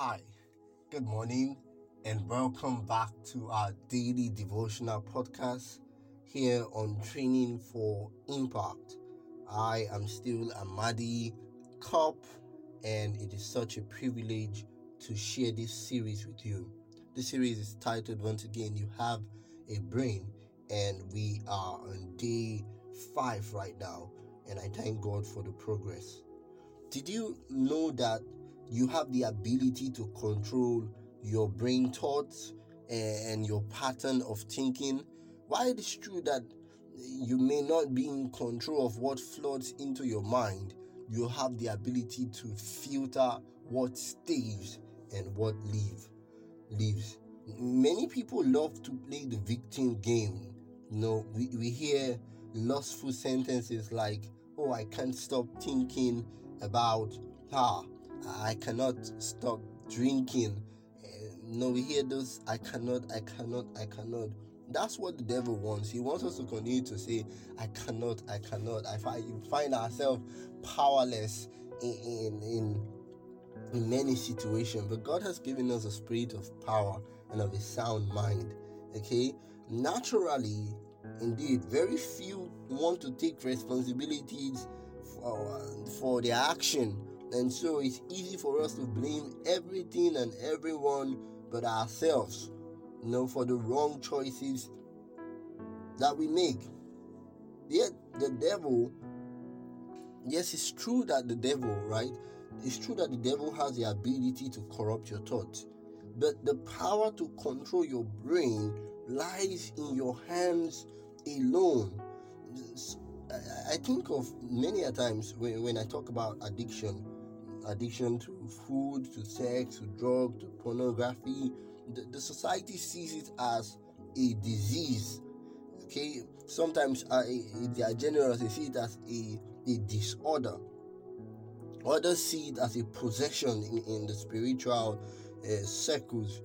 Hi, good morning, and welcome back to our daily devotional podcast here on Training for Impact. I am still a Amadi Cup, and it is such a privilege to share this series with you. This series is titled once again, You Have a Brain, and we are on day five right now, and I thank God for the progress. Did you know that you have the ability to control your brain thoughts and your pattern of thinking? While it is true that you may not be in control of what floods into your mind, you have the ability to filter what stays and what leave leaves. Many people love to play the victim game. You know, we, we hear lustful sentences like, oh, I can't stop thinking about ah, I cannot stop drinking. Eh, no, we hear those I cannot, I cannot, I cannot. That's what the devil wants. He wants us to continue to say, I cannot, I cannot. I find, find ourselves powerless in, in, in, in many situations. But God has given us a spirit of power and of a sound mind. Okay? Naturally, indeed, very few want to take responsibilities for, for their action and so it's easy for us to blame everything and everyone but ourselves, you know, for the wrong choices that we make. Yet the devil, yes, it's true that the devil, right? It's true that the devil has the ability to corrupt your thoughts. But the power to control your brain lies in your hands alone. I think of many a times when, when I talk about addiction, addiction to food, to sex, to drug, to pornography. The, the society sees it as a disease. Okay, sometimes uh, they are generous, they see it as a, a disorder. Others see it as a possession in, in the spiritual uh, circles.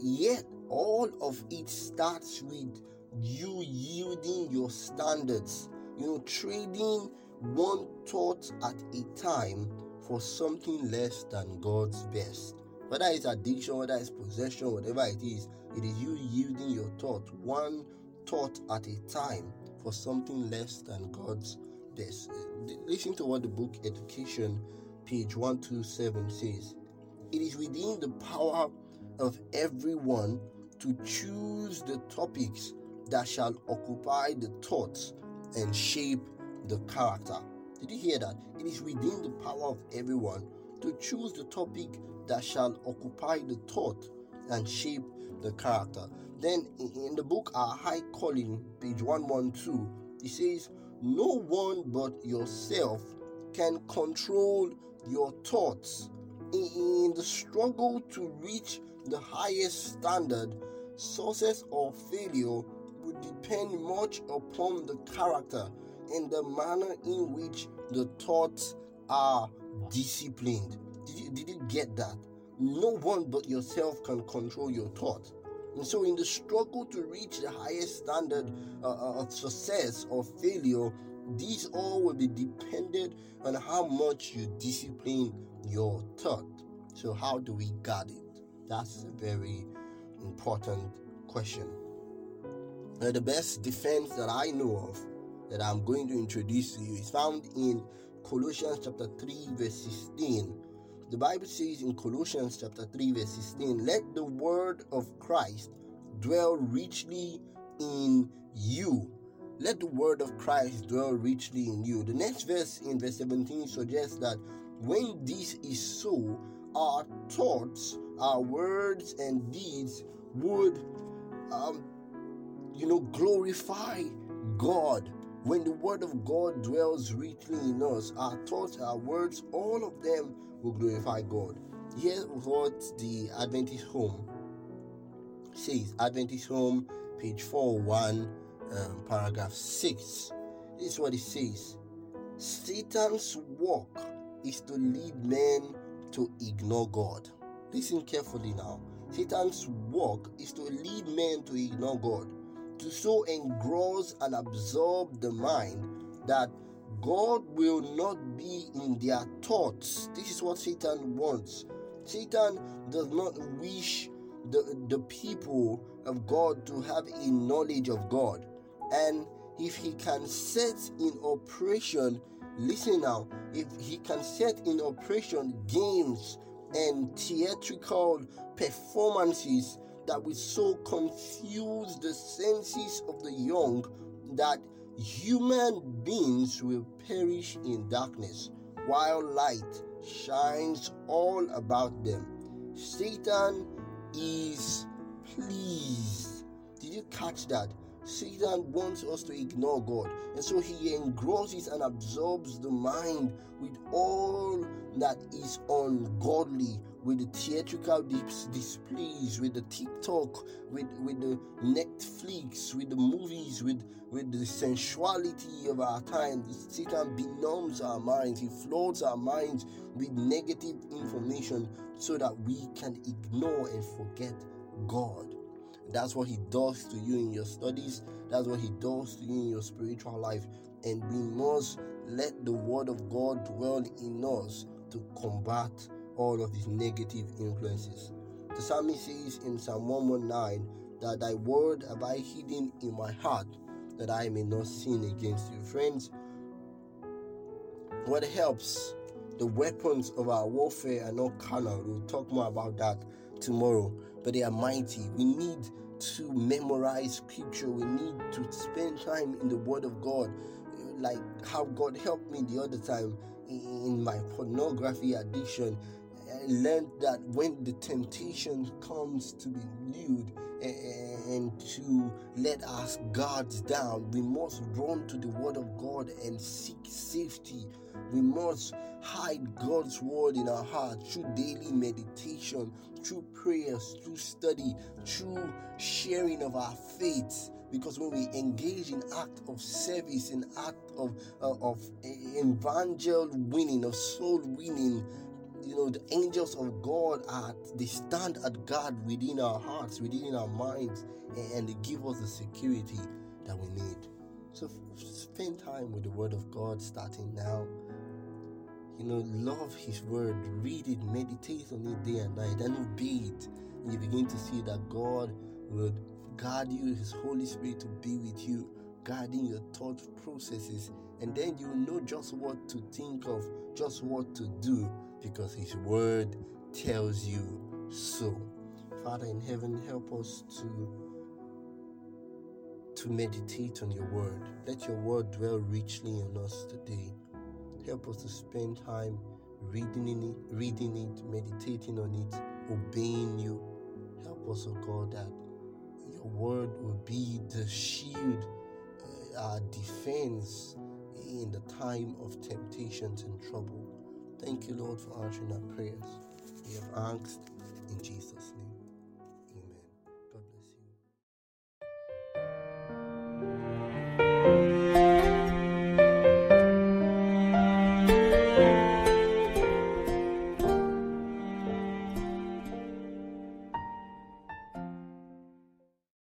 Yet, all of it starts with you yielding your standards, you know, trading one thought at a time for something less than God's best. Whether it's addiction, whether it's possession, whatever it is, it is you yielding your thought, one thought at a time, for something less than God's best. Listen to what the book Education, page 127 says. It is within the power of everyone to choose the topics that shall occupy the thoughts and shape the character. Did you hear that? It is within the power of everyone to choose the topic that shall occupy the thought and shape the character. Then in the book Our High Calling, page 112, it says, No one but yourself can control your thoughts. In the struggle to reach the highest standard, success or failure would depend much upon the character and the manner in which the thoughts are disciplined. Did you, did you get that? No one but yourself can control your thought. And so, in the struggle to reach the highest standard uh, uh, of success or failure, these all will be dependent on how much you discipline your thought. So, how do we guard it? That's a very important question. The best defense that I know of that I'm going to introduce to you is found in Colossians chapter 3, verse 16. The Bible says in Colossians chapter 3, verse 16, let the word of Christ dwell richly in you. Let the word of Christ dwell richly in you. The next verse in verse 17 suggests that when this is so, our thoughts, our words, and deeds would, um, you know, glorify God when the word of God dwells richly in us, our thoughts, our words, all of them will glorify God. Here's what the Adventist Home says Adventist Home, page 401, um, paragraph 6. This is what it says Satan's work is to lead men to ignore God. Listen carefully now. Satan's work is to lead men to ignore God to so engross and absorb the mind that God will not be in their thoughts. This is what Satan wants Satan does not wish the, the people of God to have a knowledge of God. And if he can set in operation, listen now, if he can set in operation games and theatrical performances that will so confuse the senses of the young that human beings will perish in darkness while light shines all about them. Satan is pleased. Did you catch that? Satan wants us to ignore God, and so he engrosses and absorbs the mind with all that is ungodly, with the theatrical displays, with the TikTok, with, with the Netflix, with the movies, with, with the sensuality of our time. Satan benumbs our minds, he floods our minds with negative information so that we can ignore and forget God. That's what He does to you in your studies. That's what He does to you in your spiritual life. And we must let the Word of God dwell in us to combat all of these negative influences. The psalmist says in Psalm 119 that thy word have I hidden in my heart that I may not sin against you. Friends, what helps the weapons of our warfare are not carnal. We'll talk more about that tomorrow, but they are mighty. We need to memorize scripture. We need to spend time in the Word of God, like how God helped me the other time in my pornography addiction. I learned that when the temptation comes to be lewd and to let us guards down, we must run to the Word of God and seek safety. We must hide God's Word in our heart through daily meditation, through prayers, through study, through sharing of our faith because when we engage in act of service in act of uh, of evangel winning of soul winning you know the angels of god are they stand at guard within our hearts within our minds and, they give us the security that we need. So spend time with the word of god starting now. You know love his word read it meditate on it day and night and obey it you begin to see that god will guard you his holy spirit to be with you guiding your thought processes. And then you know just what to think of just what to do because His Word tells you so. Father in heaven, help us to to meditate on your word. Let your word dwell richly in us today. Help us to spend time reading it, reading it, meditating on it, obeying you. Help us, oh God, that your word will be the shield, uh, our defense in the time of temptations and trouble. Thank you, Lord, for answering our prayers. We have asked in Jesus' name.